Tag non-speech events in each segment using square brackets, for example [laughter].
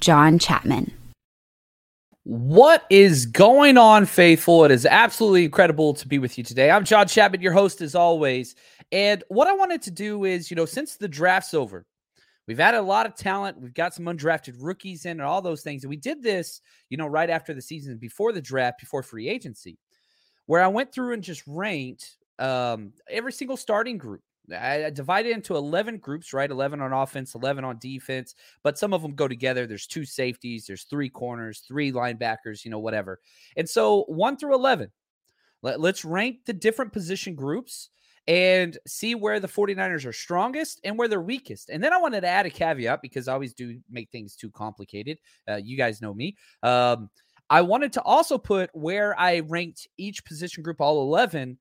John Chapman. What is going on, faithful? It is absolutely incredible to be with you today. I'm John Chapman, your host as always. And what I wanted to do is, you know, since the draft's over, we've added a lot of talent. We've got some undrafted rookies in and all those things. And we did this, you know, right after the season, before the draft, before free agency, where I went through and just ranked um, every single starting group I, divided into 11 groups, right? 11 on offense, 11 on defense, but some of them go together. There's two safeties, there's three corners, three linebackers, you know, whatever. And so 1 through 11, let, let's rank the different position groups and see where the 49ers are strongest and where they're weakest. And then I wanted to add a caveat because I always do make things too complicated. Uh, you guys know me. Um, I wanted to also put where I ranked each position group, all 11,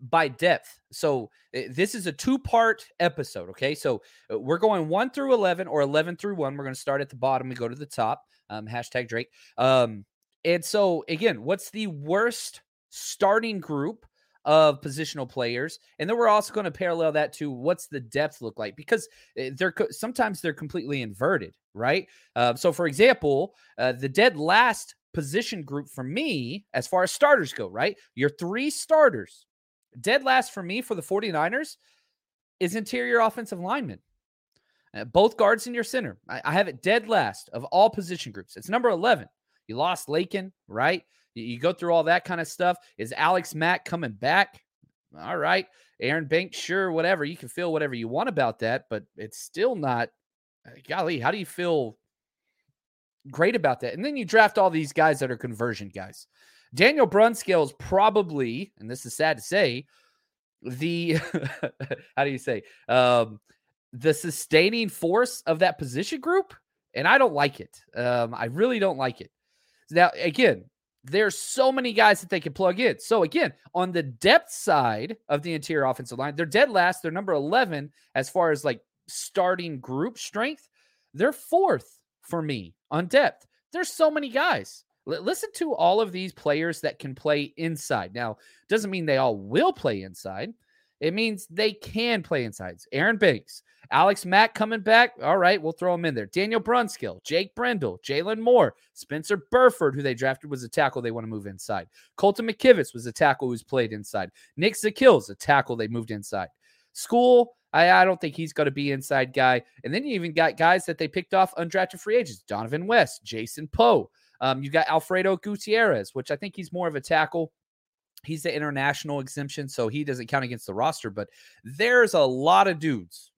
by depth. So eh, this is a two part episode. Okay. So uh, we're going one through 11 or 11 through one. We're going to start at the bottom and go to the top. Um, hashtag Drake. Um, and so again, what's the worst starting group of positional players? And then we're also going to parallel that to what's the depth look like because eh, they're sometimes they're completely inverted, right? Uh, so for example, uh, the dead last position group for me as far as starters go, right? Your three starters Dead last for me for the 49ers is interior offensive linemen. Uh, both guards in your center. I, I, have it dead last of all position groups. It's number 11. You lost Laken, right? You, you, go through all that kind of stuff. Is Alex Mack coming back? All right. Aaron Banks, sure, whatever. You can feel whatever you want about that, but it's still not. Uh, golly, how do you feel great about that? And then you draft all these guys that are conversion guys. Daniel Brunskill is probably, and this is sad to say, the [laughs] how do you say um, the sustaining force of that position group, and I don't like it. Um, I really don't like it. Now, again, there's so many guys that they can plug in. So again, on the depth side of the interior offensive line, they're dead last. They're number 11 as far as like starting group strength. They're fourth for me on depth. There's so many guys. L- listen to all of these players that can play inside. Now, doesn't mean they all will play inside. It means they can play inside. Aaron Banks, Alex Mack coming back. All right, we'll throw him in there. Daniel Brunskill, Jake Brendel, Jaylon Moore, Spencer Burford, who they drafted was a tackle they want to move inside. Colton McKivitz was a tackle who's played inside. Nick Zakelj's a tackle they moved inside. Skule, I, I don't think he's going to be inside guy. And then you even got guys that they picked off undrafted free agents: Dohnovan West, Jason Poe. Um, you got Alfredo Gutierrez, which I think he's more of a tackle. He's the international exemption, so he doesn't count against the roster. But there's a lot of dudes.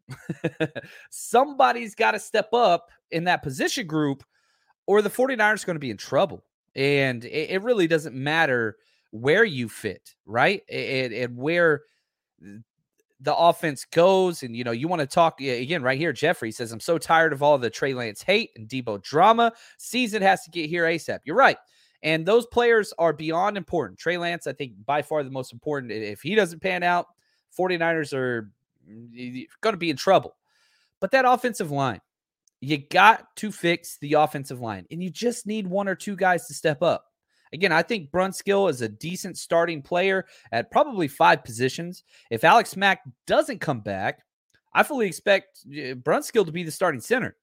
[laughs] Somebody's got to step up in that position group, or the 49ers are going to be in trouble. And it, it really doesn't matter where you fit, right? And, and where the offense goes. And, you know, you want to talk again right here. Jeffrey says, I'm so tired of all the Trey Lance hate and Deebo drama. Season has to get here ASAP. You're right. And those players are beyond important. Trey Lance, I think, by far the most important. If he doesn't pan out, 49ers are mm, going to be in trouble. But that offensive line, you got to fix the offensive line. And you just need one or two guys to step up. Again, I think Brunskill is a decent starting player at probably five positions. If Alex Mack doesn't come back, I fully expect eh, Brunskill to be the starting center.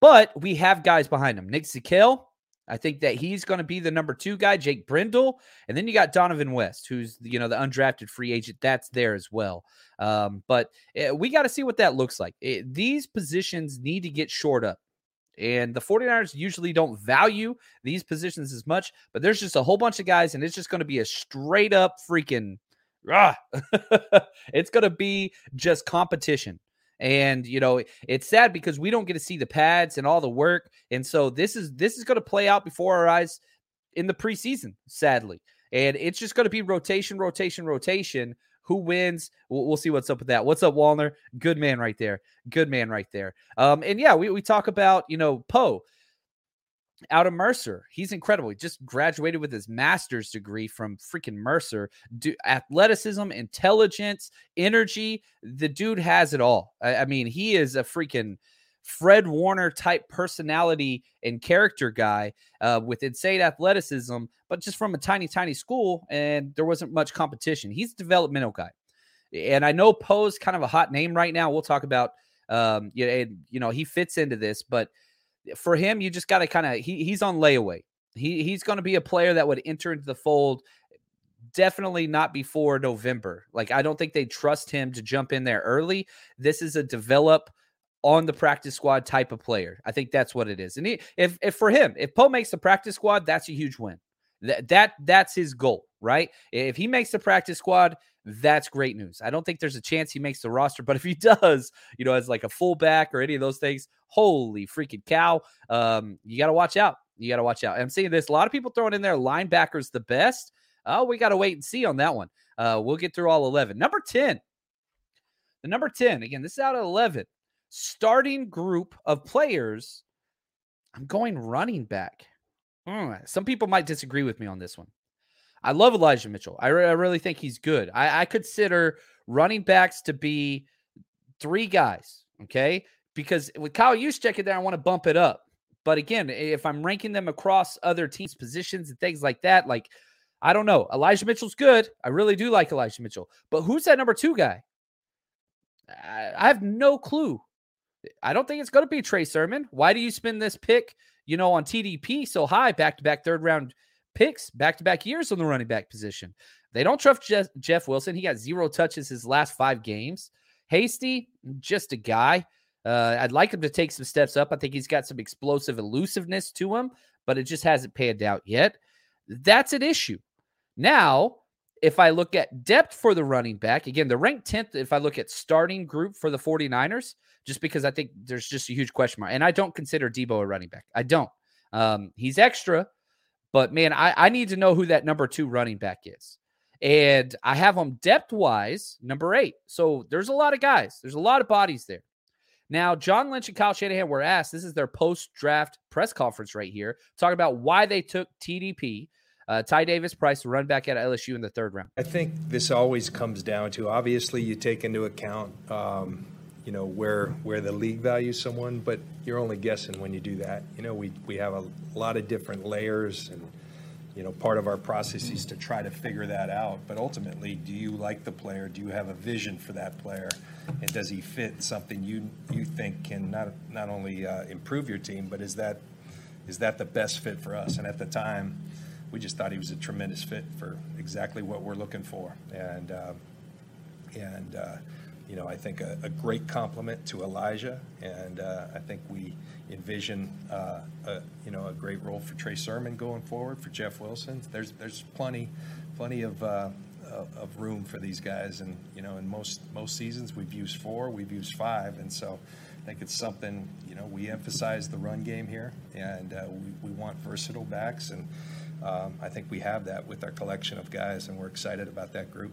but we have guys behind him. Nick Zakelj, I think that he's going to be the number two guy, Jake Brendel, and then you got Dohnovan West, who's you know the undrafted free agent. That's there as well. Um, but uh, we got to see what that looks like. It, eh, these positions need to get short up. And the 49ers usually don't value these positions as much, but there's just a whole bunch of guys, and it's just going to be a straight up freaking, ah, [laughs] it's going to be just competition. And you know, it's sad because we don't get to see the pads and all the work. And so this is this is going to play out before our eyes in the preseason, sadly. And it's just going to be rotation, rotation, rotation. Who wins? We'll, we'll, see what's up with that. What's up, Walner? Good man right there. Good man right there. Um, and yeah, we, we talk about, you know, Poe out of Mercer. He's incredible. He just graduated with his master's degree from freaking Mercer. Do, athleticism, intelligence, energy. The dude has it all. I, I mean, he is a freaking Fred Warner type personality and character guy uh, with insane athleticism, but just from a tiny, tiny school, and there wasn't much competition. He's a developmental guy. And I know Poe's kind of a hot name right now. We'll talk about, um, you know, you know, he fits into this, but for him, you just got to kind of, he, he's on layaway. He, he's going to be a player that would enter into the fold definitely not before November. Like, I don't think they trust him to jump in there early. This is a develop on the practice squad type of player. I think that's what it is. And he, if if for him, if Poe makes the practice squad, that's a huge win. That that that's his goal, right? If he makes the practice squad, that's great news. I don't think there's a chance he makes the roster, but if he [laughs] does, you know, as like a fullback or any of those things, holy freaking cow! Um, you got to watch out. You got to watch out. I'm seeing this. A lot of people throwing in there linebackers the best. Oh, we got to wait and see on that one. Uh, we'll get through all 11. Number 10. The number 10, again, this is out of 11 starting group of players, I'm going running back. Mm, some people might disagree with me on this one. I love Elijah Mitchell. I, re- I really think he's good. I, I consider running backs to be three guys. Okay. Because with Kyle Juszczyk in there, I want to bump it up. But again, if I'm ranking them across other teams' positions and things like that, like I don't know. Elijah Mitchell's good. I really do like Elijah Mitchell. But who's that number two guy? I have no clue. I don't think it's going to be Trey Sermon. Why do you spend this pick, you know, on TDP so high, back to back third round picks, back to back years on the running back position? They don't trust Jeff, Wilson. He got zero touches his last five games. Hasty, just a guy. Uh, I'd like him to take some steps up. I think he's got some explosive elusiveness to him, but it just hasn't panned out yet. That's an issue. Now, if I look at depth for the running back, again, the ranked 10th, if I look at starting group for the 49ers, just because I think there's just a huge question mark. And I don't consider Deebo a running back. I don't. Um, he's extra, but man, I, I need to know who that number two running back is. And I have him depth wise, number eight. So there's a lot of guys, there's a lot of bodies there. Now, John Lynch and Kyle Shanahan were asked, this is their post draft press conference right here, talking about why they took TDP. Uh, Ty Davis Price, run back at LSU in the third round. I think this always comes down to obviously you take into account um, you know where where the league values someone, but you're only guessing when you do that. You know, we we have a lot of different layers and you know part of our process is to try to figure that out. But ultimately do you like the player? Do you have a vision for that player? And does he fit something you you think can not not only uh, improve your team but is that is that the best fit for us? And at the time we just thought he was a tremendous fit for exactly what we're looking for. And uh, and uh, you know, I think a, a great compliment to Elijah, and uh, I think we envision, uh, a, you know, a great role for Trey Sermon going forward for Jeff Wilson. There's there's plenty, plenty of uh, of room for these guys, and you know, in most most seasons we've used four, we've used five, and so I think it's something you know we emphasize the run game here, and uh, we, we want versatile backs, and um, I think we have that with our collection of guys, and we're excited about that group.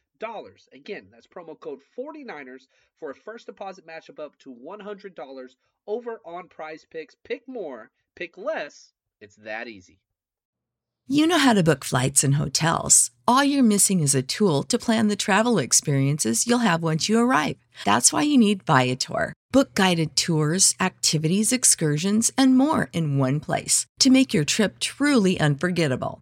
Again, that's promo code 49ers for a first deposit match of up to $100 over on PrizePicks. Pick more, pick less. It's that easy. You know how to book flights and hotels. All you're missing is a tool to plan the travel experiences you'll have once you arrive. That's why you need Viator. Book guided tours, activities, excursions, and more in one place to make your trip truly unforgettable.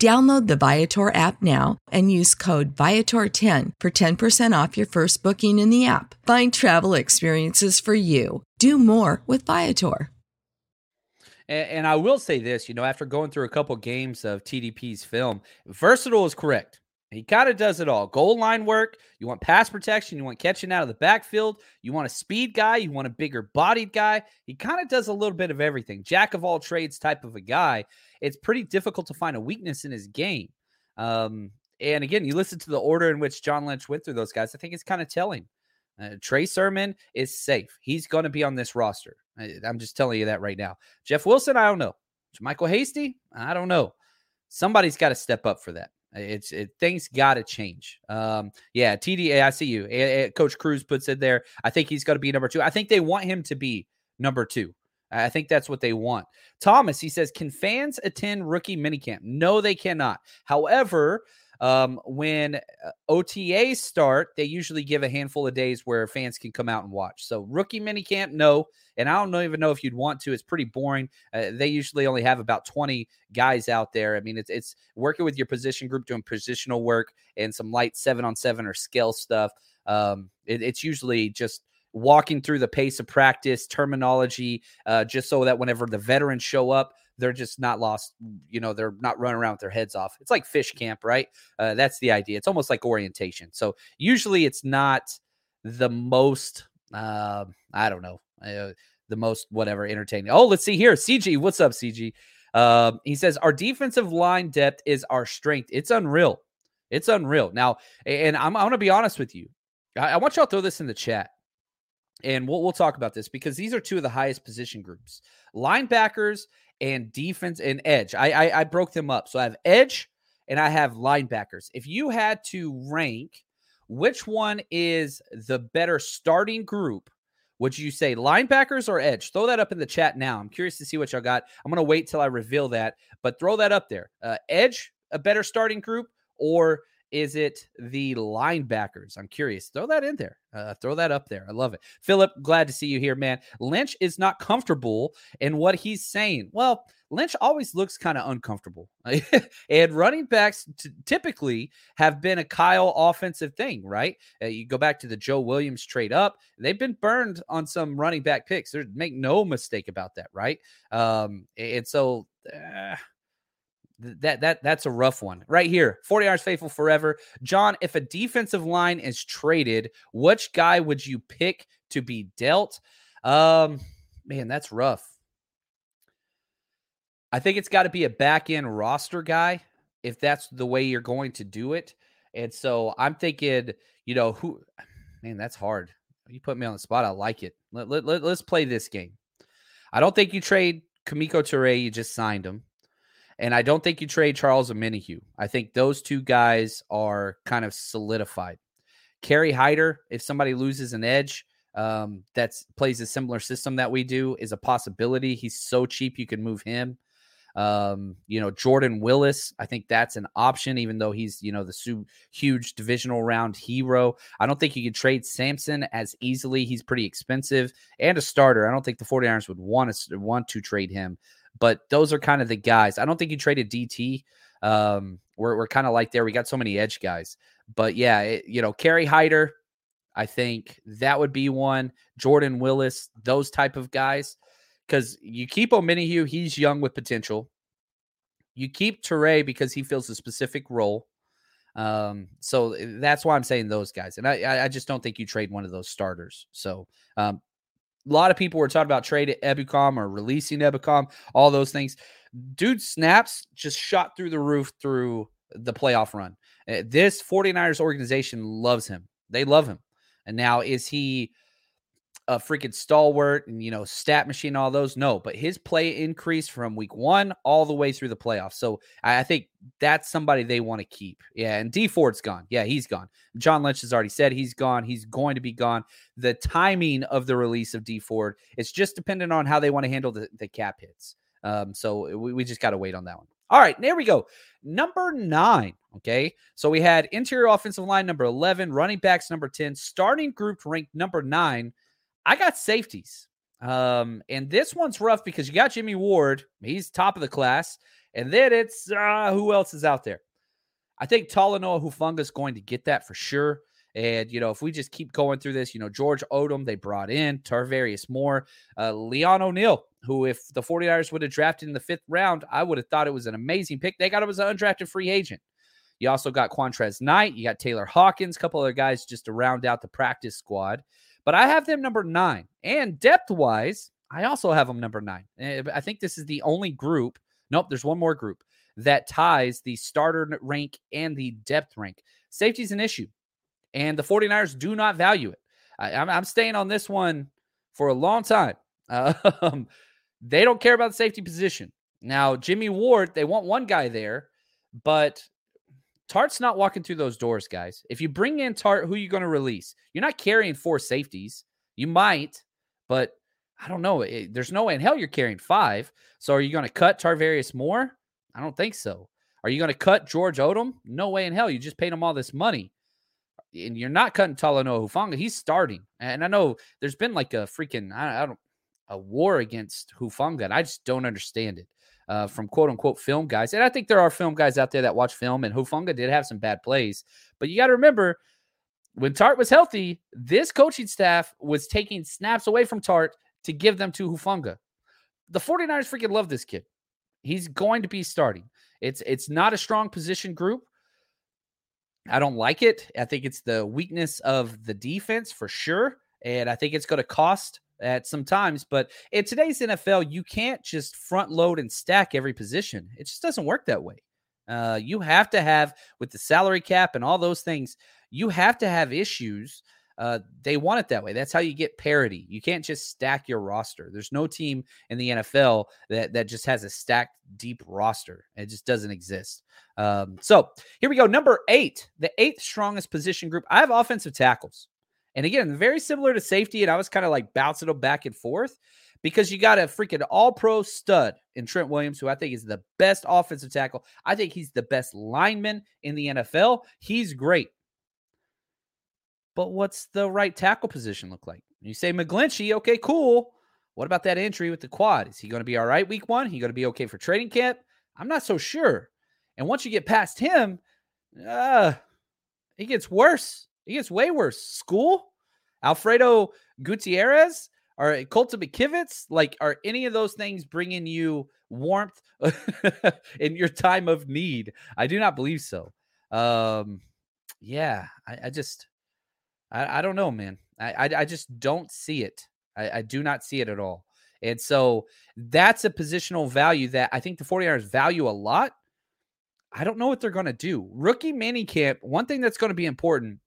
Download the Viator app now and use code Viator10 for 10% off your first booking in the app. Find travel experiences for you. Do more with Viator. And, and I will say this, you know, after going through a couple games of TDP's film, versatile is correct. He kind of does it all. Goal line work. You want pass protection. You want catching out of the backfield. You want a speed guy. You want a bigger bodied guy. He kind of does a little bit of everything. Jack of all trades type of a guy. It's pretty difficult to find a weakness in his game. Um, and again, you listen to the order in which John Lynch went through those guys. I think it's kind of telling. Uh, Trey Sermon is safe. He's going to be on this roster. I, I'm just telling you that right now. Jeff Wilson, I don't know. JaMycal Hasty, I don't know. Somebody's got to step up for that. It's it, things got to change. Um, yeah, TDA, I see you. A, A, Coach Cruz puts it there. I think he's going to be number two. I think they want him to be number two. I think that's what they want. Thomas, he says, can fans attend rookie minicamp? No, they cannot. However, um, when uh, OTAs start, they usually give a handful of days where fans can come out and watch. So rookie minicamp, no. And I don't even know if you'd want to. It's pretty boring. Uh, they usually only have about 20 guys out there. I mean, it's it's working with your position group, doing positional work and some light seven on seven or scale stuff. Um, it, it's usually just walking through the pace of practice, terminology, uh, just so that whenever the veterans show up, they're just not lost. You know, they're not running around with their heads off. It's like fish camp, right? Uh, that's the idea. It's almost like orientation. So usually it's not the most, uh, I don't know, uh, the most whatever entertaining. Oh, let's see here. CG, what's up, CG? Um, he says our defensive line depth is our strength. It's unreal. It's unreal. Now, and I'm, I'm going to be honest with you. I, I want y'all to throw this in the chat and we'll, we'll talk about this because these are two of the highest position groups linebackers and defense and edge. I, I, I broke them up. So I have edge and I have linebackers. If you had to rank which one is the better starting group, would you say linebackers or edge? Throw that up in the chat now. I'm curious to see what y'all got. I'm going to wait till I reveal that, but throw that up there. Uh, edge, a better starting group, or is it the linebackers? I'm curious. Throw that in there. Uh, throw that up there. I love it. Philip, glad to see you here, man. Lynch is not comfortable in what he's saying. Well, Lynch always looks kind of uncomfortable. [laughs] and running backs t- typically have been a Kyle offensive thing, right? Uh, you go back to the Joe Williams trade up, they've been burned on some running back picks. There's make no mistake about that, right? Um, and so uh, that that that's a rough one. Right here 49ers faithful forever. John if a defensive line is traded which guy would you pick to be dealt? Um man that's rough. I think it's got to be a back end roster guy if that's the way you're going to do it. And so i'm thinking you know who man that's hard. You put me on the spot i like it. Let, let, let, let's play this game. I don't think you trade Kemoko Turay, you just signed him. And I don't think you trade Charles Omenihu. I think those two guys are kind of solidified. Kerry Hyder, if somebody loses an edge um, that plays a similar system that we do, is a possibility. He's so cheap you can move him. Um, you know, Jordan Willis, I think that's an option, even though he's, you know, the su- huge divisional round hero. I don't think you can trade Samson as easily. He's pretty expensive and a starter. I don't think the 49ers would want to want to trade him but those are kind of the guys. I don't think you traded DT. Um, we're, we're kind of like there. We got so many edge guys. But yeah, it, you know, Kerry Hyder, I think that would be one. Jordan Willis, those type of guys. Because you keep Omenihu, he's young with potential. You keep Turay because he fills a specific role. Um, so eh, that's why I'm saying those guys. And I, I just don't think you trade one of those starters. So um, a lot of people were talking about trade Ebukam or releasing Ebukam, all those things. Dude snaps just shot through the roof through the playoff run. Eh, this 49ers organization loves him. They love him. And now is he a freaking stalwart and you know stat machine all those no but his play increased from week one all the way through the playoffs so i think that's somebody they want to keep yeah and Dee Ford's gone yeah he's gone. John lynch has already said he's gone he's going to be gone. The timing of the release of Dee Ford it's just dependent on how they want to handle the, the cap hits um, so we, we just got to wait on that one. All right there we go number nine okay so we had interior offensive line number 11 running backs number 10 starting group ranked number nine I got safeties. Um, and this one's rough because you got Jimmy Ward, he's top of the class, and then it's uh, who else is out there? I think Talanoa Hufanga is going to get that for sure. And, you know, if we just keep going through this, you know, George Odum they brought in Tarvarius Moore, uh, Leon O'Neal, who, if the 49ers would have drafted in the fifth round, I would have thought it was an amazing pick. They got him as an undrafted free agent. You also got Qwuantrezz Knight. You got Taylor Hawkins, a couple other guys just to round out the practice squad. But I have them number nine. And depth wise, I also have them number nine. Eh, I think this is the only group. Nope, there's one more group that ties the starter rank and the depth rank. Safety is an issue, and the 49ers do not value it. I, am staying on this one for a long time. [laughs] Um, they don't care about the safety position. Now, Jimmy Ward, they want one guy there, but Tartt's not walking through those doors, guys. If you bring in Tartt, who are you going to release? You're not carrying four safeties. You might, but I don't know. It, there's no way in hell you're carrying five. So are you going to cut Tarvarius Moore? I don't think so. Are you going to cut George Odum? No way in hell. You just paid him all this money. And you're not cutting Talanoa Hufanga. He's starting. And I know there's been like a freaking, I, I don't, a war against Hufanga. And I just don't understand it uh, from quote unquote film guys. And I think there are film guys out there that watch film, and Hufanga did have some bad plays. But you got to remember, when Tartt was healthy, this coaching staff was taking snaps away from Tartt to give them to Hufanga. The 49ers freaking love this kid. He's going to be starting. It's it's not a strong position group. I don't like it. I think it's the weakness of the defense for sure. And I think it's going to cost at some times. But in today's NFL, you can't just front load and stack every position. It just doesn't work that way. Uh, you have to have with the salary cap and all those things. You have to have issues. Uh, they want it that way. That's how you get parity. You can't just stack your roster. There's no team in the NFL that that just has a stacked deep roster. It just doesn't exist. Um, so here we go. Number eight, the eighth strongest position group. I have offensive tackles. And again, very similar to safety. And I was kind of like bouncing them back and forth because you got a freaking all pro stud in Trent Williams, who I think is the best offensive tackle. I think he's the best lineman in the NFL. He's great. But what's the right tackle position look like? You say McGlinchey, okay, cool. What about that injury with the quad? Is he going to be all right week one? He going to be okay for training camp? I'm not so sure. And once you get past him, uh, it gets worse. It gets way worse. Skule, Alfredo Gutierrez, or Colton McKivitz, like, are any of those things bringing you warmth [laughs] in your time of need? I do not believe so. Um, yeah, I, I just, I, I, don't know, man. I, I, I just don't see it. I, I do not see it at all. And so that's a positional value that I think the 49ers value a lot. I don't know what they're going to do. Rookie minicamp, one thing that's going to be important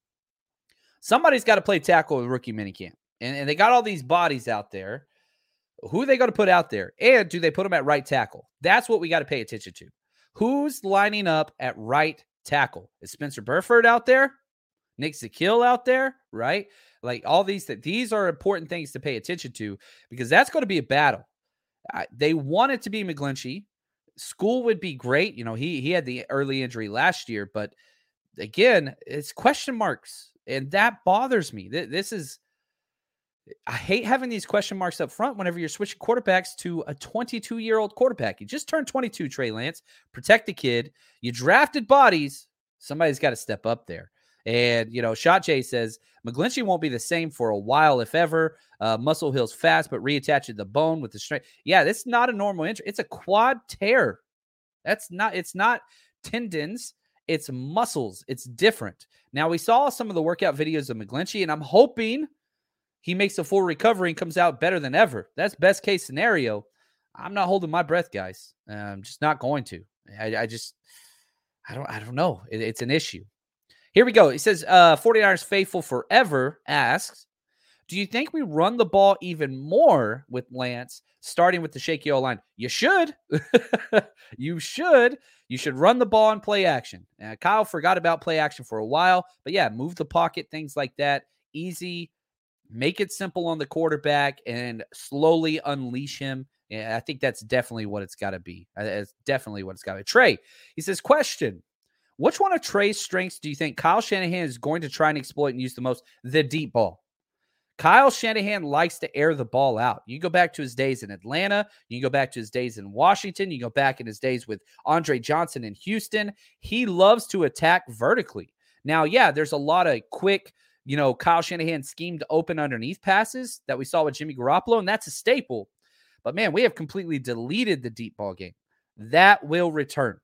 somebody's got to play tackle with rookie minicamp. And, and they got all these bodies out there. Who are they going to put out there? And do they put them at right tackle? That's what we got to pay attention to. Who's lining up at right tackle? Is Spencer Burford out there? Nick Zakelj out there? Right? Like all these that these are important things to pay attention to because that's going to be a battle. They want it to be McGlinchey. Skule would be great. You know, he he had the early injury last year, but again, it's question marks and that bothers me. This is I hate having these question marks up front whenever you're switching quarterbacks to a 22 year old quarterback. You just turned 22, Trey Lance. Protect the kid. You drafted bodies. Somebody's got to step up there. And, you know, Shot J says McGlinchey won't be the same for a while, if ever. Uh, muscle heals fast, but reattaches the bone with the strength. Yeah, that's not a normal injury. It's a quad tear. That's not, it's not tendons, it's muscles. It's different. Now, we saw some of the workout videos of McGlinchey, and I'm hoping he makes a full recovery and comes out better than ever. That's best case scenario. I'm not holding my breath, guys. I'm just not going to. I, I just, I don't, I don't know. It, it's an issue. Here we go. He says, uh, 49ers faithful forever asks, do you think we run the ball even more with Lance, starting with the shaky O line? You should. [laughs] you should. You should run the ball and play action. Uh, Kyle forgot about play action for a while, but yeah, move the pocket, things like that. Easy. Make it simple on the quarterback and slowly unleash him. Yeah, I think that's definitely what it's got to be. It's definitely what it's got to be. Trey, he says, question which one of Trey's strengths do you think Kyle Shanahan is going to try and exploit and use the most? The deep ball. Kyle Shanahan likes to air the ball out. You go back to his days in Atlanta, you go back to his days in Washington, you go back in his days with Andre Johnson in Houston. He loves to attack vertically. Now, yeah, there's a lot of quick, you know, Kyle Shanahan schemed open underneath passes that we saw with Jimmy Garoppolo, and that's a staple. But man, we have completely deleted the deep ball game. That will return.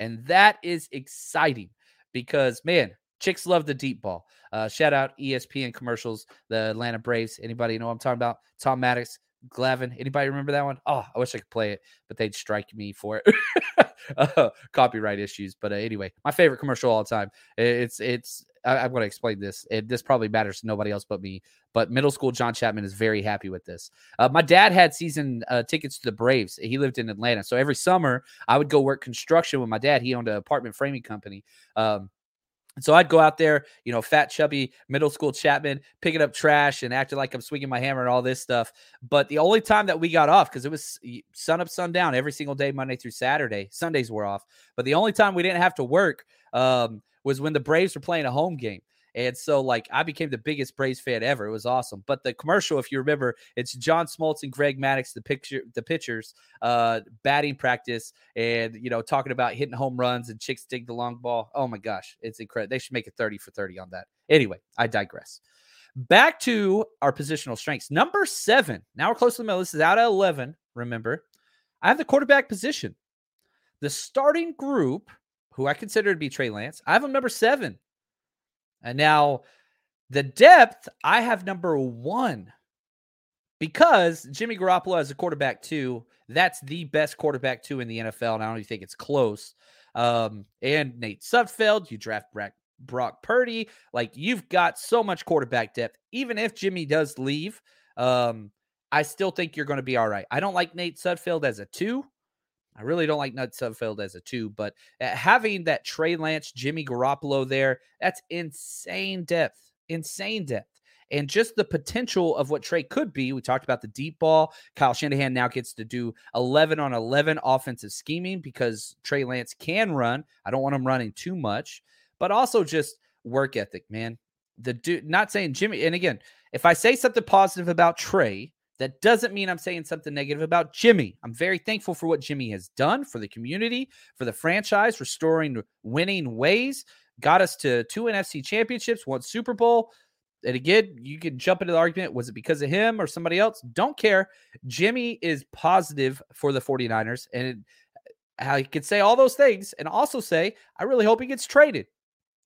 And that is exciting because, man, chicks love the deep ball. Uh, shout out ESPN commercials, the Atlanta Braves. Anybody know I'm talking about? Tom Maddux, Glavine. Anybody remember that one? Oh, I wish I could play it, but they'd strike me for it. [laughs] uh, copyright issues. But uh, anyway, my favorite commercial all the time. It's it's. I, am going to explain this. It, this probably matters to nobody else but me. But middle school John Chapman is very happy with this. Uh, my dad had season uh, tickets to the Braves. He lived in Atlanta, so every summer I would go work construction with my dad. He owned an apartment framing company. Um, so I'd go out there, you know, fat, chubby, middle school Chapman, picking up trash and acting like I'm swinging my hammer and all this stuff. But the only time that we got off, because it was sun up, sun down every single day, Monday through Saturday. Sundays were off. But the only time we didn't have to work um, was when the Braves were playing a home game. And so, like, I became the biggest Braves fan ever. It was awesome. But the commercial, if you remember, it's John Smoltz and Greg Maddux, the picture, the pitchers, uh, batting practice, and you know, talking about hitting home runs and chicks dig the long ball. Oh my gosh, it's incredible. They should make it 30 for 30 on that. Anyway, I digress. Back to our positional strengths. Number seven. Now we're close to the middle. This is out of 11. Remember, I have the quarterback position. The starting group, who I consider to be Trey Lance, I have him number seven. And now the depth, I have number one because Jimmy Garoppolo as a quarterback two, that's the best quarterback two in the NFL. And I don't even think it's close. Um, and Nate Sudfeld, you draft Brock, Brock Purdy. Like you've got so much quarterback depth. Even if Jimmy does leave, um, I still think you're going to be all right. I don't like Nate Sudfeld as a two. I really don't like Nate Sudfeld as a two, but uh, having that Trey Lance, Jimmy Garoppolo there, that's insane depth, insane depth. And just the potential of what Trey could be. We talked about the deep ball. Kyle Shanahan now gets to do 11 on 11 offensive scheming because Trey Lance can run. I don't want him running too much, but also just work ethic, man. The dude, not saying Jimmy. And again, if I say something positive about Trey, that doesn't mean I'm saying something negative about Jimmy. I'm very thankful for what Jimmy has done for the community, for the franchise, restoring winning ways, got us to two NFC championships, one Super Bowl. And again, you can jump into the argument was it because of him or somebody else? Don't care. Jimmy is positive for the 49ers. And I could say all those things and also say, I really hope he gets traded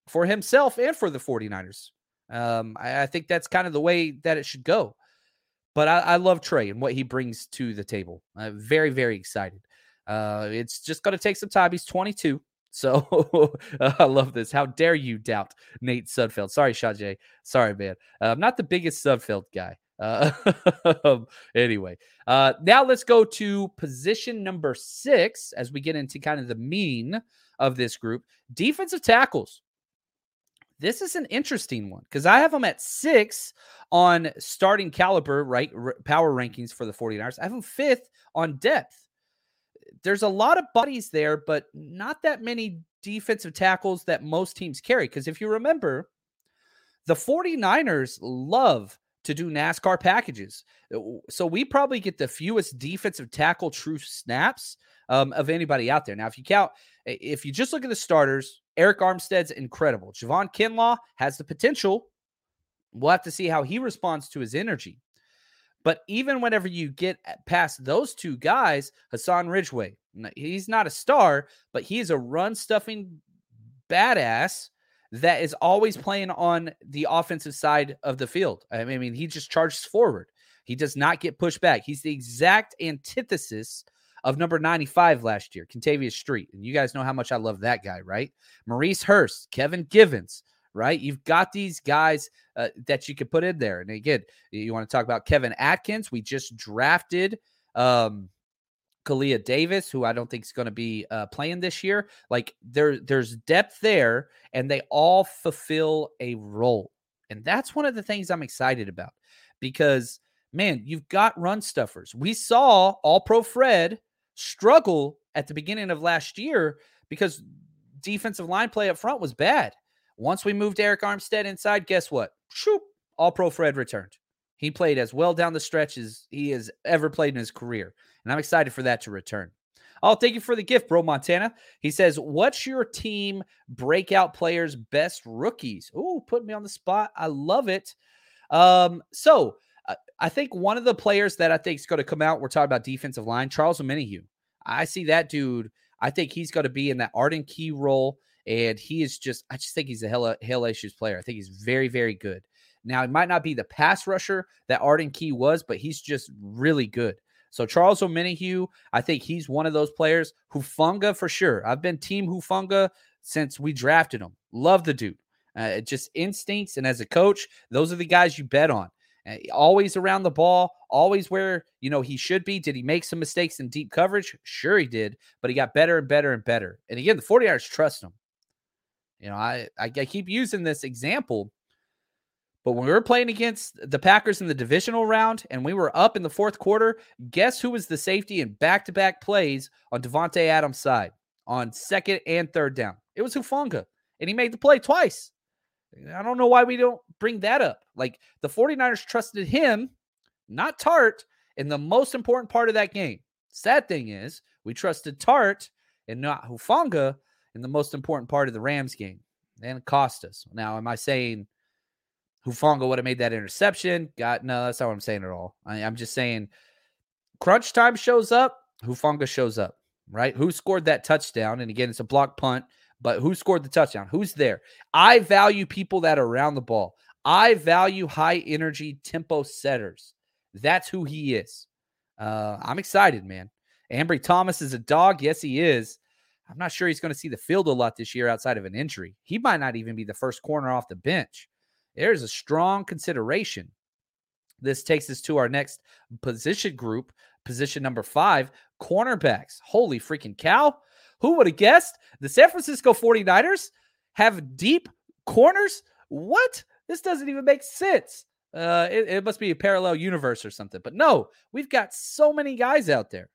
for himself and for the 49ers. Um, I, I think that's kind of the way that it should go. But I, I love Trey and what he brings to the table. I'm very, very excited. Uh, it's just going to take some time. He's 22. So [laughs] I love this. How dare you doubt Nate Sudfeld? Sorry, Shajay. Sorry, man. Uh, I'm not the biggest Sudfeld guy. Uh, [laughs] anyway, uh, now let's go to position number six as we get into kind of the mean of this group defensive tackles. This is an interesting one because I have them at six on starting caliber, right? R- power rankings for the 49ers. I have them fifth on depth. There's a lot of bodies there, but not that many defensive tackles that most teams carry. Because if you remember, the 49ers love to do NASCAR packages. Uh, so we probably get the fewest defensive tackle true snaps um, of anybody out there. Now, if you count, if you just look at the starters, Arik Armstead's incredible. Javon Kinlaw has the potential. We'll have to see how he responds to his energy. But even whenever you get past those two guys, Hassan Ridgeway, he's not a star, but he is a run stuffing badass that is always playing on the offensive side of the field. I mean, he just charges forward. He does not get pushed back. He's the exact antithesis of number 95 last year, Kentavius Street. And you guys know how much I love that guy, right? Maurice Hurst, Kevin Givens, right? You've got these guys uh, that you could put in there. And again, you want to talk about Kevin Atkins. We just drafted um, Kalia Davis, who I don't think is going to be uh, playing this year. Like there, there's depth there, and they all fulfill a role. And that's one of the things I'm excited about because, man, you've got run stuffers. We saw All Pro Fred struggle at the beginning of last year because defensive line play up front was bad. Once we moved Arik Armstead inside, guess what? Shoop, All Pro Fred returned. He played as well down the stretch as he has ever played in his career. And I'm excited for that to return. Oh, thank you for the gift, bro. Montana. He says, What's your team breakout players' best rookies? Oh, put me on the spot. I love it. Um, so uh, I think one of the players that I think is going to come out, we're talking about defensive line, Charles Omenihu. I see that dude. I think he's going to be in that Arden Key role. And he is just, I just think he's a hell, hell issues player. I think he's very, very good. Now, he might not be the pass rusher that Arden Key was, but he's just really good. So Charles Omenihu, I think he's one of those players. Hufanga for sure. I've been team Hufanga since we drafted him. Love the dude. Uh, just instincts, and as a coach, those are the guys you bet on. Uh, always around the ball, always where you know he should be. Did he make some mistakes in deep coverage? Sure, he did, but he got better and better and better. And again, the 49ers trust him. You know, I I, I keep using this example but when we were playing against the Packers in the divisional round and we were up in the fourth quarter, guess who was the safety in back to back plays on Davante Adams' side on second and third down? It was Hufanga, and he made the play twice. I don't know why we don't bring that up. Like the 49ers trusted him, not Tartt, in the most important part of that game. Sad thing is, we trusted Tartt and not Hufanga in the most important part of the Rams game. And it cost us. Now, am I saying Hufanga would have made that interception. God, no, that's not what I'm saying at all. I, am just saying crunch time shows up, Hufanga shows up, right? Who scored that touchdown? And again, it's a block punt, but who scored the touchdown? Who's there? I value people that are around the ball. I value high energy tempo setters. That's who he is. Uh, I'm excited, man. Ambry Thomas is a dog. Yes, he is. I'm not sure he's going to see the field a lot this year outside of an injury. He might not even be the first corner off the bench. There's a strong consideration. This takes us to our next position group, position number five, cornerbacks. Holy freaking cow. Who would have guessed the San Francisco 49ers have deep corners? What? This doesn't even make sense. Uh, it, it must be a parallel universe or something. But no, we've got so many guys out there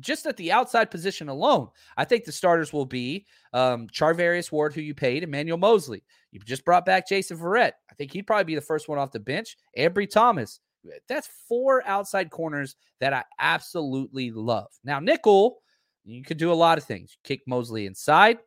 just at the outside position alone, I think the starters will be um, Charvarius Ward, who you paid, Emmanuel Moseley. You just brought back Jason Verrett. I think he'd probably be the first one off the bench. Ambry Thomas. That's four outside corners that I absolutely love. Now, nickel, you could do a lot of things. Kick Moseley inside.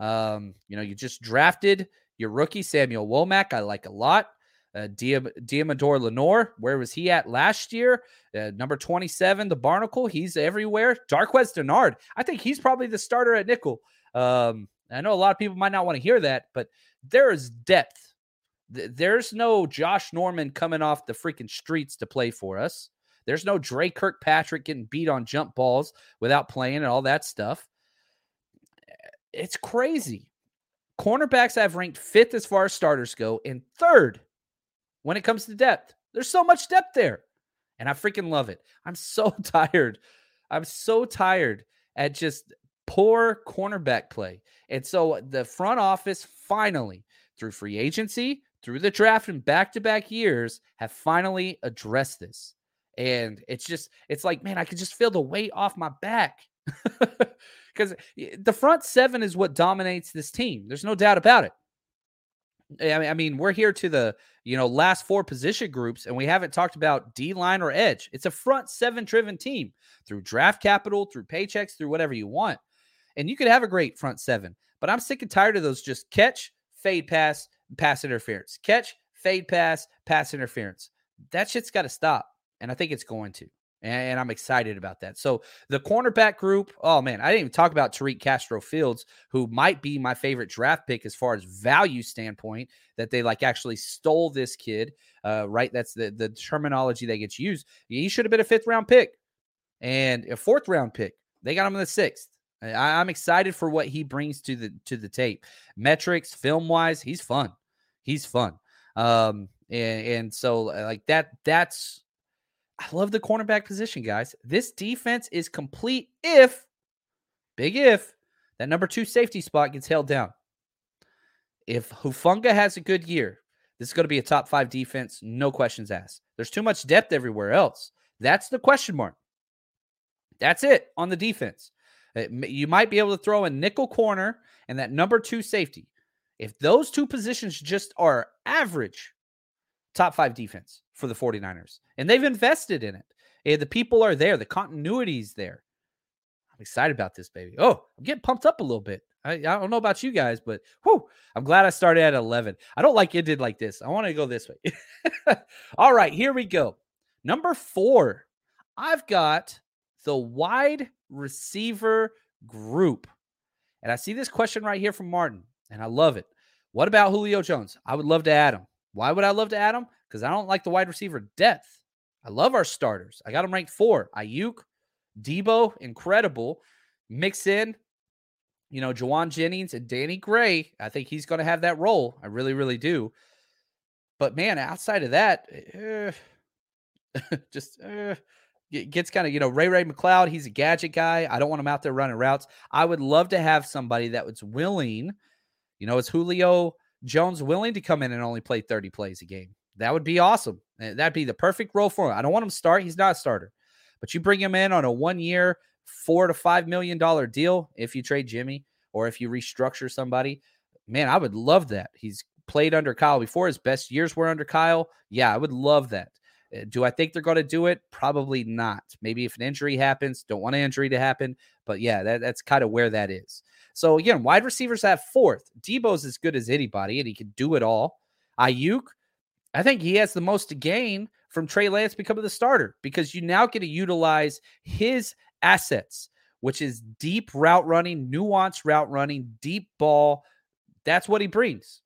Um, you know, you just drafted your rookie, Samuel Womack. I like a lot. Uh, Deommodore Lenoir, where was he at last year? Uh, number 27, the Barnacle, he's everywhere. Darqueze Dennard, I think he's probably the starter at nickel. Um, I know a lot of people might not want to hear that, but there is depth. There's no Josh Norman coming off the freaking streets to play for us. There's no Dre Kirkpatrick getting beat on jump balls without playing and all that stuff. It's crazy. Cornerbacks I've ranked fifth as far as starters go and third when it comes to depth. There's so much depth there. And I freaking love it. I'm so [laughs] tired. I'm so tired at just poor cornerback play. And so the front office finally, through free agency, through the draft, and back to back years, have finally addressed this. And it's just, it's like, man, I can just feel the weight off my back. [laughs] Because the front seven is what dominates this team. There's no doubt about it. I mean, we're here to the you know last four position groups, and we haven't talked about D line or edge. It's a front seven driven team through draft capital, through paychecks, through whatever you want, and you could have a great front seven. But I'm sick and tired of those just catch, fade, pass, pass interference, catch, fade, pass, pass interference. That shit's got to stop, and I think it's going to and I'm excited about that. So the cornerback group, oh man, I didn't even talk about Tariq Castro Fields, who might be my favorite draft pick as far as value standpoint. That they like actually stole this kid, uh, right? That's the the terminology that gets used. He should have been a fifth round pick and a fourth round pick. They got him in the sixth. I, I'm excited for what he brings to the to the tape, metrics, film wise. He's fun. He's fun. Um, and, and so like that. That's I love the cornerback position, guys. This defense is complete if, big if, that number two safety spot gets held down. If Hufanga has a good year, this is going to be a top five defense, no questions asked. There's too much depth everywhere else. That's the question mark. That's it on the defense. Uh, you might be able to throw a nickel corner and that number two safety. If those two positions just are average, top five defense for the 49ers. And they've invested in it. And the people are there, the continuity is there. I'm excited about this, baby. Oh, I'm getting pumped up a little bit. I, I don't know about you guys, but whew, I'm glad I started at 11. I don't like it did like this. I want to go this way. [laughs] All right, here we go. Number four, I've got the wide receiver group. And I see this question right here from Martin, and I love it. What about Julio Jones? I would love to add him. Why would I love to add him? Because I don't like the wide receiver depth. I love our starters. I got them ranked four. Aiyuk, Deebo, incredible. Mix in, you know, Jauan Jennings and Danny Gray. I think he's going to have that role. I really, really do. But man, outside of that, uh, [laughs] just uh, gets kind of, you know, Ray Ray McCloud. He's a gadget guy. I don't want him out there running routes. I would love to have somebody that was willing, you know, it's Julio Jones willing to come in and only play 30 plays a game. That would be awesome. Eh, that'd be the perfect role for him. I don't want him to start. He's not a starter. But you bring him in on a one year, four to five million dollar deal if you trade Jimmy or if you restructure somebody. Man, I would love that. He's played under Kyle before. His best years were under Kyle. Yeah, I would love that. Eh, do I think they're going to do it? Probably not. Maybe if an injury happens, don't want an injury to happen. But yeah, that, that's kind of where that is. So again, wide receivers have fourth. Deebo's as good as anybody, and he can do it all. Aiyuk, I think he has the most to gain from Trey Lance becoming the starter because you now get to utilize his assets, which is deep route running, nuanced route running, deep ball. That's what he brings.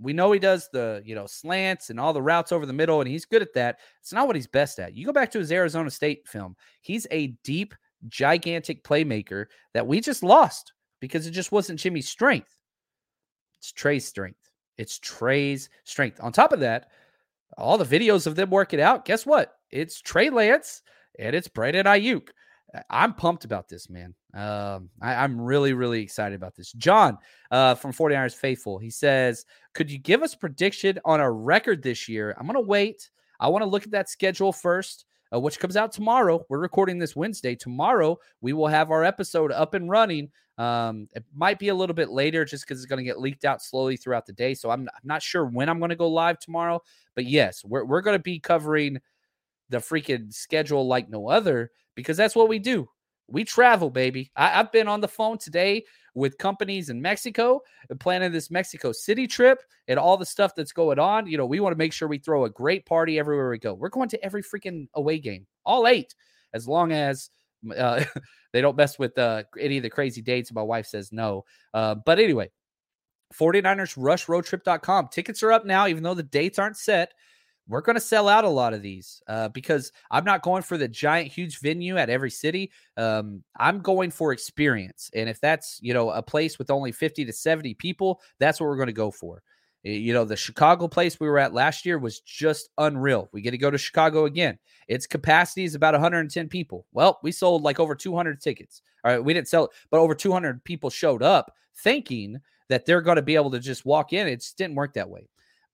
We know he does the, you know, slants and all the routes over the middle, and he's good at that. It's not what he's best at. You go back to his Arizona State film, he's a deep, gigantic playmaker that we just lost because it just wasn't Jimmy's strength. It's Trey's strength. It's Trey's strength. On top of that, all the videos of them working out, guess what? It's Trey Lance and it's Brandon Aiyuk. I'm pumped about this, man. Um, I, am really, really excited about this. John uh, from 49ers Faithful, he says, Could you give us prediction on a record this year? I'm going to wait. I want to look at that schedule first uh, which comes out tomorrow. We're recording this Wednesday. Tomorrow, we will have our episode up and running. Um, it might be a little bit later just because it's going to get leaked out slowly throughout the day. So I'm, I'm not sure when I'm going to go live tomorrow. But yes, we're, we're going to be covering the freaking schedule like no other because that's what we do. We travel, baby. I, have been on the phone today with companies in Mexico and planning this Mexico City trip and all the stuff that's going on. You know, we want to make sure we throw a great party everywhere we go. We're going to every freaking away game, all eight, as long as uh, [laughs] they don't mess with uh, any of the crazy dates. My wife says no. Uh, but anyway, 49ers rushroadtrip.com. Tickets are up now, even though the dates aren't set we're going to sell out a lot of these uh, because I'm not going for the giant, huge venue at every city. Um, I'm going for experience. And if that's, you know, a place with only 50 to 70 people, that's what we're going to go for. You know, the Chicago place we were at last year was just unreal. We get to go to Chicago again. Its capacity is about 110 people. Well, we sold like over 200 tickets. All right, we didn't sell it, but over 200 people showed up thinking that they're going to be able to just walk in. It didn't work that way.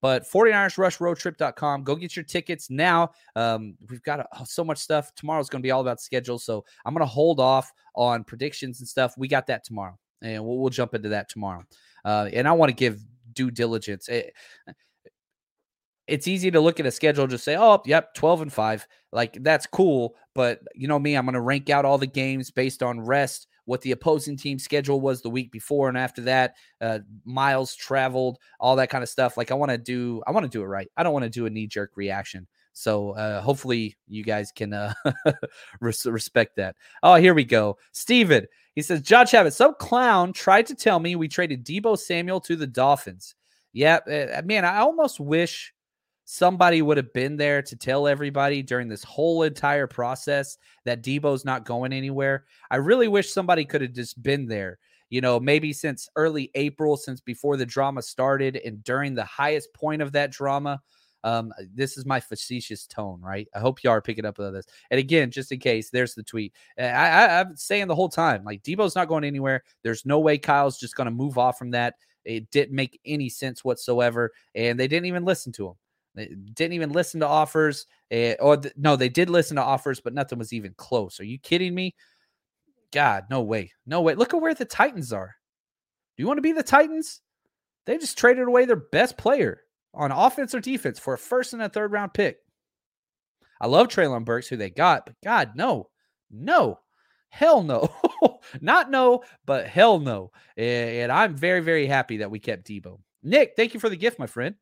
But 49ersrushroadtrip.com. Go get your tickets now. Um, we've got oh, so much stuff. Tomorrow's going to be all about schedule. So I'm going to hold off on predictions and stuff. We got that tomorrow. And we'll, we'll jump into that tomorrow. Uh, and I want to give due diligence. It, it's easy to look at a schedule just say, "Oh, yep, 12 and 5." Like that's cool, but you know me, I'm going to rank out all the games based on rest, what the opposing team schedule was the week before and after that, uh, miles traveled, all that kind of stuff. Like I want to do I want to do it right. I don't want to do a knee jerk reaction. So uh, hopefully you guys can uh, [laughs] respect that. Oh, here we go. Steven, he says, John Chavez, some clown tried to tell me we traded Deebo Samuel to the Dolphins. Yeah, uh, man, I almost wish somebody would have been there to tell everybody during this whole entire process that Deebo's not going anywhere. I really wish somebody could have just been there. You know, maybe since early April, since before the drama started and during the highest point of that drama. Um, this is my facetious tone, right? I hope y'all are picking up on this. And again, just in case, there's the tweet. I, I, I'm saying the whole time, like Deebo's not going anywhere. There's no way Kyle's just going to move off from that. It didn't make any sense whatsoever, and they didn't even listen to him. They didn't even listen to offers, uh, or th- no, they did listen to offers, but nothing was even close. Are you kidding me? God, no way, no way. Look at where the Titans are. Do you want to be the Titans? They just traded away their best player on offense or defense for a first and a third round pick. I love Treylon Burks, who they got, but God, no, no, hell no, [laughs] not no, but hell no. And I'm very, very happy that we kept Deebo. Nick, thank you for the gift, my friend.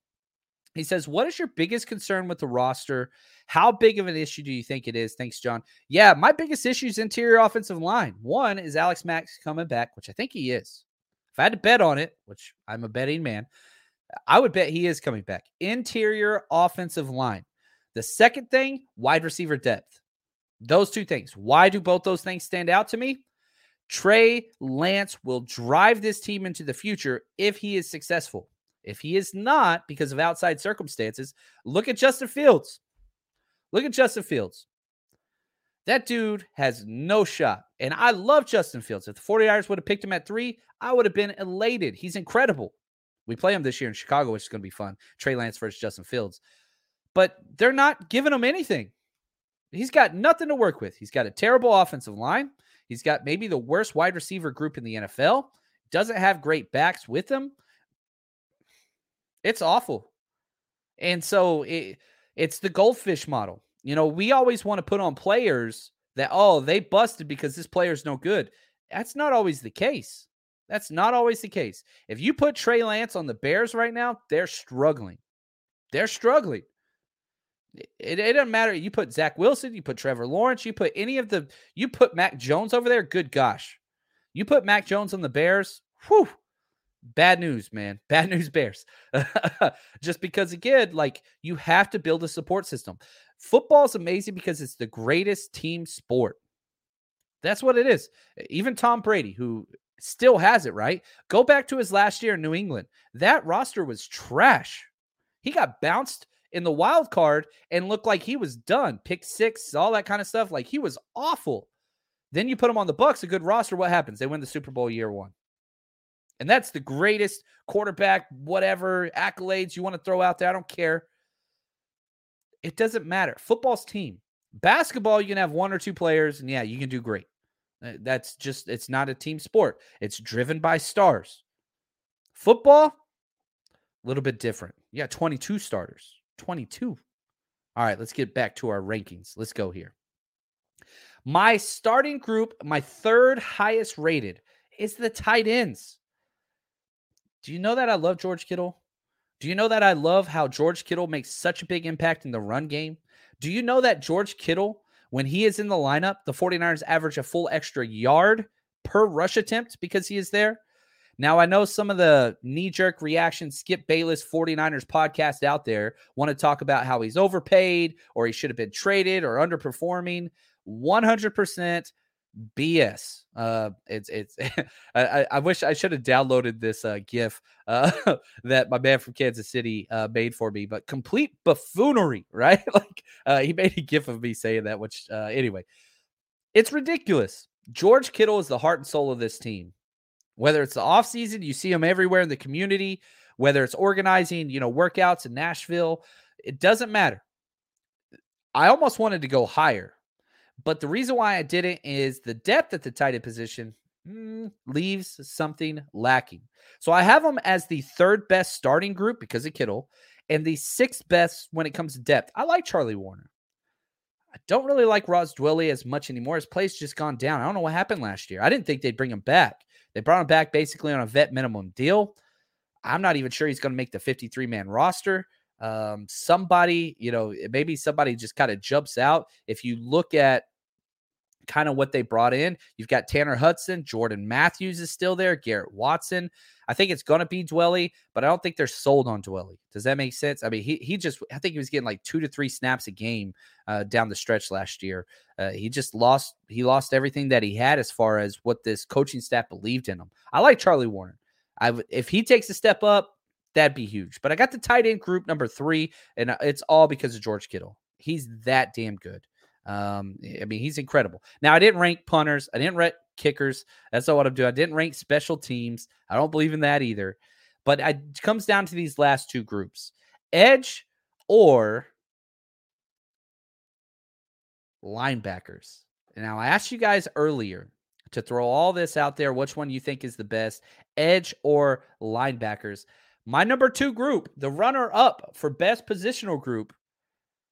He says, What is your biggest concern with the roster? How big of an issue do you think it is? Thanks, John. Yeah, my biggest issue is interior offensive line. One is Alex Mack coming back, which I think he is. If I had to bet on it, which I'm a betting man, I would bet he is coming back. Interior offensive line. The second thing, wide receiver depth. Those two things. Why do both those things stand out to me? Trey Lance will drive this team into the future if he is successful. If he is not, because of outside circumstances, look at Justin Fields. Look at Justin Fields. That dude has no shot. And I love Justin Fields. If the 49ers would have picked him at three, I would have been elated. He's incredible. We play him this year in Chicago, which is going to be fun. Trey Lance versus Justin Fields. But they're not giving him anything. He's got nothing to work with. He's got a terrible offensive line. He's got maybe the worst wide receiver group in the NFL. Doesn't have great backs with him. It's awful. And so it, it's the goldfish model. You know, we always want to put on players that, oh, they busted because this player's no good. That's not always the case. That's not always the case. If you put Trey Lance on the Bears right now, they're struggling. They're struggling. It, it, doesn't matter. You put Zach Wilson, you put Trevor Lawrence, you put any of the, you put Mac Jones over there. Good gosh. You put Mac Jones on the Bears. Whew. Bad news, man. [laughs] Bad news, Bears. [laughs] Just because, again, like you have to build a support system. Football is amazing because it's the greatest team sport. That's what it is. Even Tom Brady, who still has it, right? Go back to his last year in New England. That roster was trash. He got bounced in the wild card and looked like he was done. Pick six, all that kind of stuff. Like he was awful. Then you put him on the Bucs, a good roster. What happens? They win the Super Bowl year one. And that's the greatest quarterback, whatever accolades you want to throw out there. I don't care. It doesn't matter. Football's team. Basketball, you can have one or two players, and yeah, you can do great. Uh, that's just, it's not a team sport. It's driven by stars. Football, a little bit different. Yeah, 22 starters. 22. All right, let's get back to our rankings. Let's go here. My starting group, my third highest rated, is the tight ends. Do you know that I love George Kittle? Do you know that I love how George Kittle makes such a big impact in the run game? Do you know that George Kittle, when he is in the lineup, the 49ers average a full extra yard per rush attempt because he is there? Now, I know some of the knee jerk reaction Skip Bayless 49ers podcast out there want to talk about how he's overpaid or he should have been traded or underperforming. 100% BS. Uh, it's it's. [laughs] I, I wish I should have downloaded this uh, GIF uh, [laughs] that my man from Kansas City uh, made for me, but complete buffoonery, [laughs] right? like uh, he made a GIF of me saying that. Which uh, anyway, it's ridiculous. George Kittle is the heart and soul of this team. Whether it's the offseason, you see him everywhere in the community, whether it's organizing, you know, workouts in Nashville, it doesn't matter. I almost wanted to go higher but the reason why I didn't is the depth at the tight end position. mm, leaves something lacking. So I have them as the third best starting group because of Kittle and the sixth best when it comes to depth. I like Charlie Woerner. I don't really like Ross Dwelley as much anymore. His play's just gone down. I don't know what happened last year. I didn't think they'd bring him back. They brought him back basically on a vet minimum deal. I'm not even sure he's going to make the 53 man roster. Um, somebody, you know, maybe somebody just kind of jumps out. If you look at kind of what they brought in. You've got Tanner Hudson, Jordan Matthews is still there, Garrett Walston. I think it's going to be Dwelley, but I don't think they're sold on Dwelley. Does that make sense? I mean, he he just I think he was getting like two to three snaps a game uh, down the stretch last year. Uh, he just lost he lost everything that he had as far as what this coaching staff believed in him. I like Charlie Woerner. I if he takes a step up, that'd be huge. But I got the tight end group number three, and uh, it's all because of George Kittle. He's that damn good. Um, I mean, he's incredible. Now, I didn't rank punters, I didn't rank kickers. That's not what I'm doing. I didn't rank special teams. I don't believe in that either. But it comes down to these last two groups edge or linebackers. Now, I asked you guys earlier to throw all this out there, which one you think is the best, edge or linebackers. My number two group, the runner up for best positional group,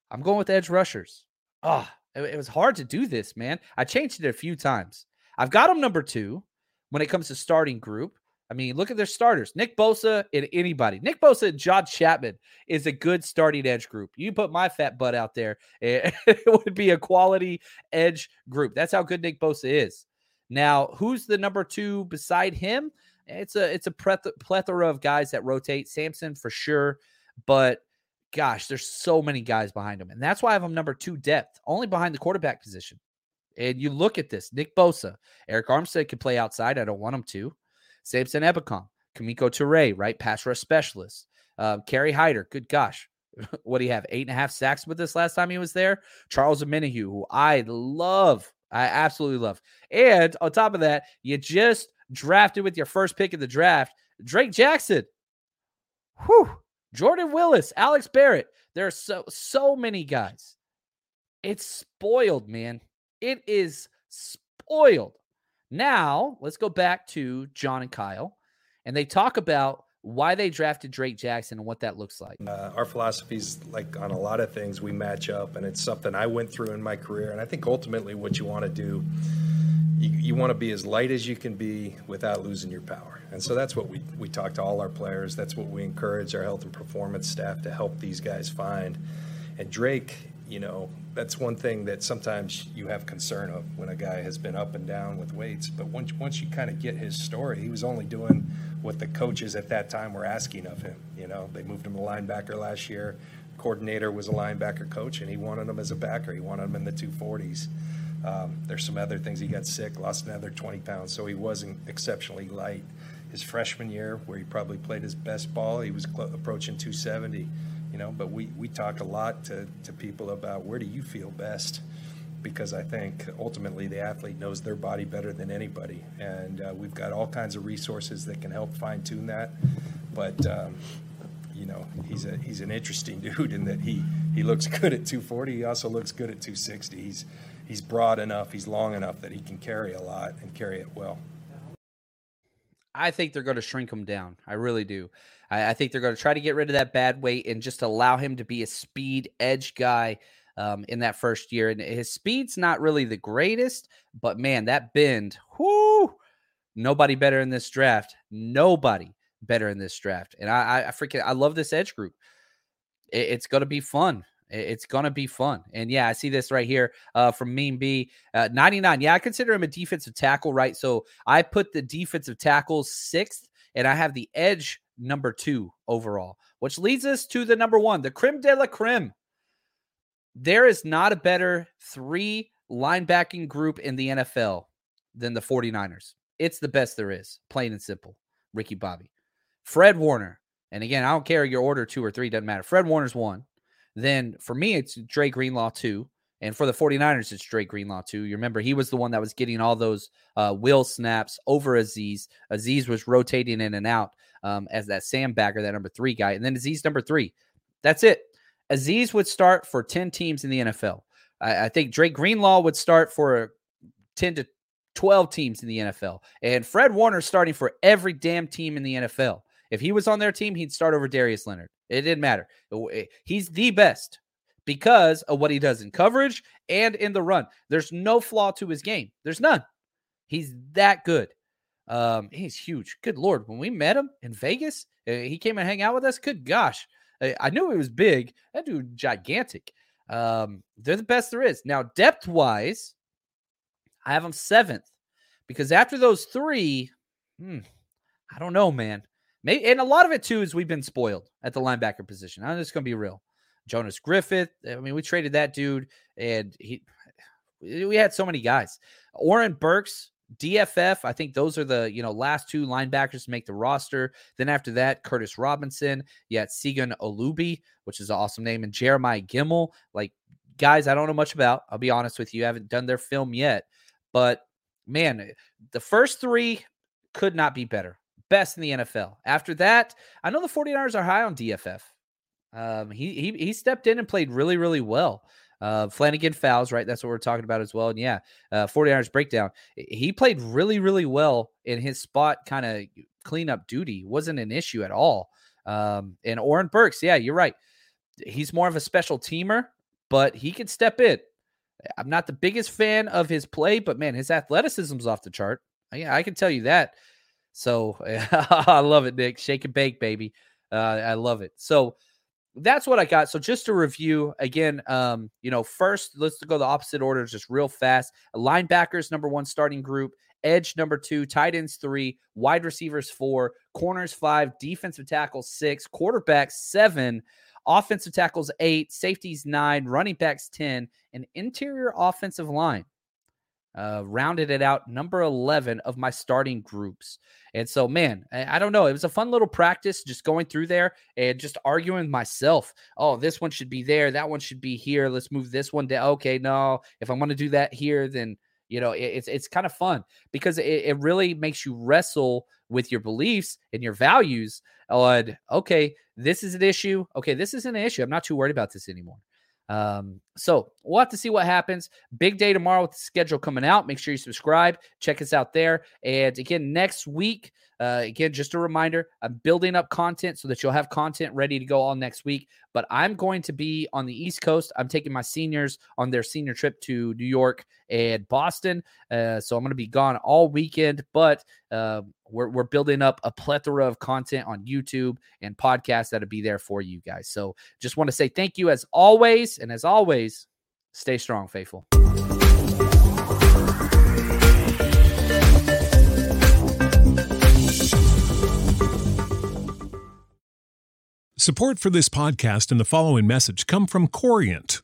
I'm going with edge rushers. Ah, oh, it, it was hard to do this, man. I changed it a few times. I've got them number two when it comes to starting group. I mean, look at their starters. Nick Bosa and anybody. Nick Bosa and John Chapman is a good starting edge group. You put my fat butt out there, [laughs] it would be a quality edge group. That's how good Nick Bosa is. Now, who's the number two beside him? It's a it's a plethora of guys that rotate. Samson for sure, but gosh, there's so many guys behind him. And that's why I have him number two depth, only behind the quarterback position. And you look at this Nick Bosa, Arik Armstead could play outside. I don't want him to. Samson Ebukam, Kemoko Turay, right? Pass rush specialist. Uh, Kerry Hyder, good gosh. [laughs] what do you have? Eight and a half sacks with this last time he was there. Charles Omenihu, who I love. I absolutely love. And on top of that, you just drafted with your first pick in the draft, Drake Jackson. Whew. Jordan Willis, Alex Barrett. There are so so many guys. It's spoiled, man. It is spoiled. Now, let's go back to John and Kyle, and they talk about why they drafted Drake Jackson and what that looks like. Uh, our philosophies, like on a lot of things, we match up, and it's something I went through in my career. And I think ultimately, what you want to do you, you want to be as light as you can be without losing your power. And so that's what we, we talk to all our players. That's what we encourage our health and performance staff to help these guys find. And Drake, you know, that's one thing that sometimes you have concern of when a guy has been up and down with weights. But once, once you kind of get his story, he was only doing what the coaches at that time were asking of him. You know, they moved him to linebacker last year. Coordinator was a linebacker coach, and he wanted him as a backer. He wanted him in the 240s. Um, there's some other things. He got sick, lost another 20 pounds, so he wasn't exceptionally light. His freshman year, where he probably played his best ball, he was cl- approaching 270. You know, but we we talk a lot to to people about where do you feel best, because I think ultimately the athlete knows their body better than anybody, and uh, we've got all kinds of resources that can help fine tune that. But um, you know, he's a he's an interesting [laughs] dude in that he he looks good at 240. He also looks good at 260. He's he's broad enough, he's long enough that he can carry a lot and carry it well. I think they're going to shrink him down. I really do. I, I think they're going to try to get rid of that bad weight and just allow him to be a speed edge guy um, in that first year. And his speed's not really the greatest, but man, that bend, whoo, nobody better in this draft. Nobody better in this draft. And I, I freaking, I love this edge group. It, it's going to be fun. It's going to be fun. And yeah, I see this right here uh, from Mean B. Uh, 99. Yeah, I consider him a defensive tackle, right? So I put the defensive tackles sixth, and I have the edge number two overall, which leads us to the number one, the creme de la creme. There is not a better three linebacking group in the NFL than the 49ers. It's the best there is, plain and simple. Ricky Bobby. Fred Warner. And again, I don't care your order two or three, doesn't matter. Fred Warner's one. Then for me, it's Dre Greenlaw too. And for the 49ers, it's Dre Greenlaw too. You remember he was the one that was getting all those uh, will snaps over Azeez. Azeez was rotating in and out um, as that sandbagger, that number three guy. And then Azeez number three. That's it. Azeez would start for 10 teams in the NFL. I, I think Dre Greenlaw would start for 10 to 12 teams in the NFL. And Fred Warner's starting for every damn team in the NFL. If he was on their team, he'd start over Darius Leonard. It didn't matter. Eh, he's the best because of what he does in coverage and in the run. There's no flaw to his game. There's none. He's that good. Um, he's huge. Good lord, when we met him in Vegas, uh, he came and hang out with us. Good gosh, I, knew he was big. That dude gigantic. Um, they're the best there is. Now, depth wise, I have him seventh because after those three, hmm, I don't know, man. Maybe, and a lot of it too is we've been spoiled at the linebacker position. I'm just gonna be real. Jonas Griffith. I mean, we traded that dude, and he. We had so many guys. Oren Burks, DFF. I think those are the you know last two linebackers to make the roster. Then after that, Curtis Robinson. Had Segun Olubi, which is an awesome name, and Jeremiah Gemmel. Like guys, I don't know much about. I'll be honest with you. I haven't done their film yet, but man, the first three could not be better. Best in the NFL. After that, I know the 49ers are high on DFF. Um, he he he stepped in and played really really well. Uh, Flannigan-Fowles, right? That's what we're talking about as well. And yeah, uh, 49ers breakdown. He played really, really well in his spot, kind of cleanup duty. Wasn't an issue at all. Um, and Oren Burks, yeah, you're right. He's more of a special teamer, but he can step in. I'm not the biggest fan of his play, but man, his athleticism's off the chart. Yeah, I can tell you that. So [laughs] I love it, Nick. Shake and bake, baby. Uh, I love it. So that's what I got. So just to review again, um, you know, first let's go the opposite order, just real fast. Linebackers number one starting group, edge number two, tight ends three, wide receivers four, corners five, defensive tackles six, quarterbacks seven, offensive tackles eight, safeties nine, running backs ten, and interior offensive line uh, rounded it out number 11 of my starting groups. And so, man, I, don't know. It was a fun little practice just going through there and just arguing myself. Oh, this one should be there. That one should be here. Let's move this one down. Okay, no. If I'm going to do that here, then, you know, it, it's, it's kind of fun because it, it really makes you wrestle with your beliefs and your values on, okay, this is an issue. Okay, this is an issue. I'm not too worried about this anymore. Um, so we'll have to see what happens. Big day tomorrow with the schedule coming out. Make sure you subscribe. Check us out there. And again, next week, uh, again, just a reminder, I'm building up content so that you'll have content ready to go all next week. But I'm going to be on the East Coast. I'm taking my seniors on their senior trip to New York and Boston. Uh, so I'm going to be gone all weekend. But uh, we're, we're building up a plethora of content on YouTube and podcasts that'll be there for you guys. So just want to say thank you as always. And as always, stay strong, faithful. Support for this podcast and the following message come from Corient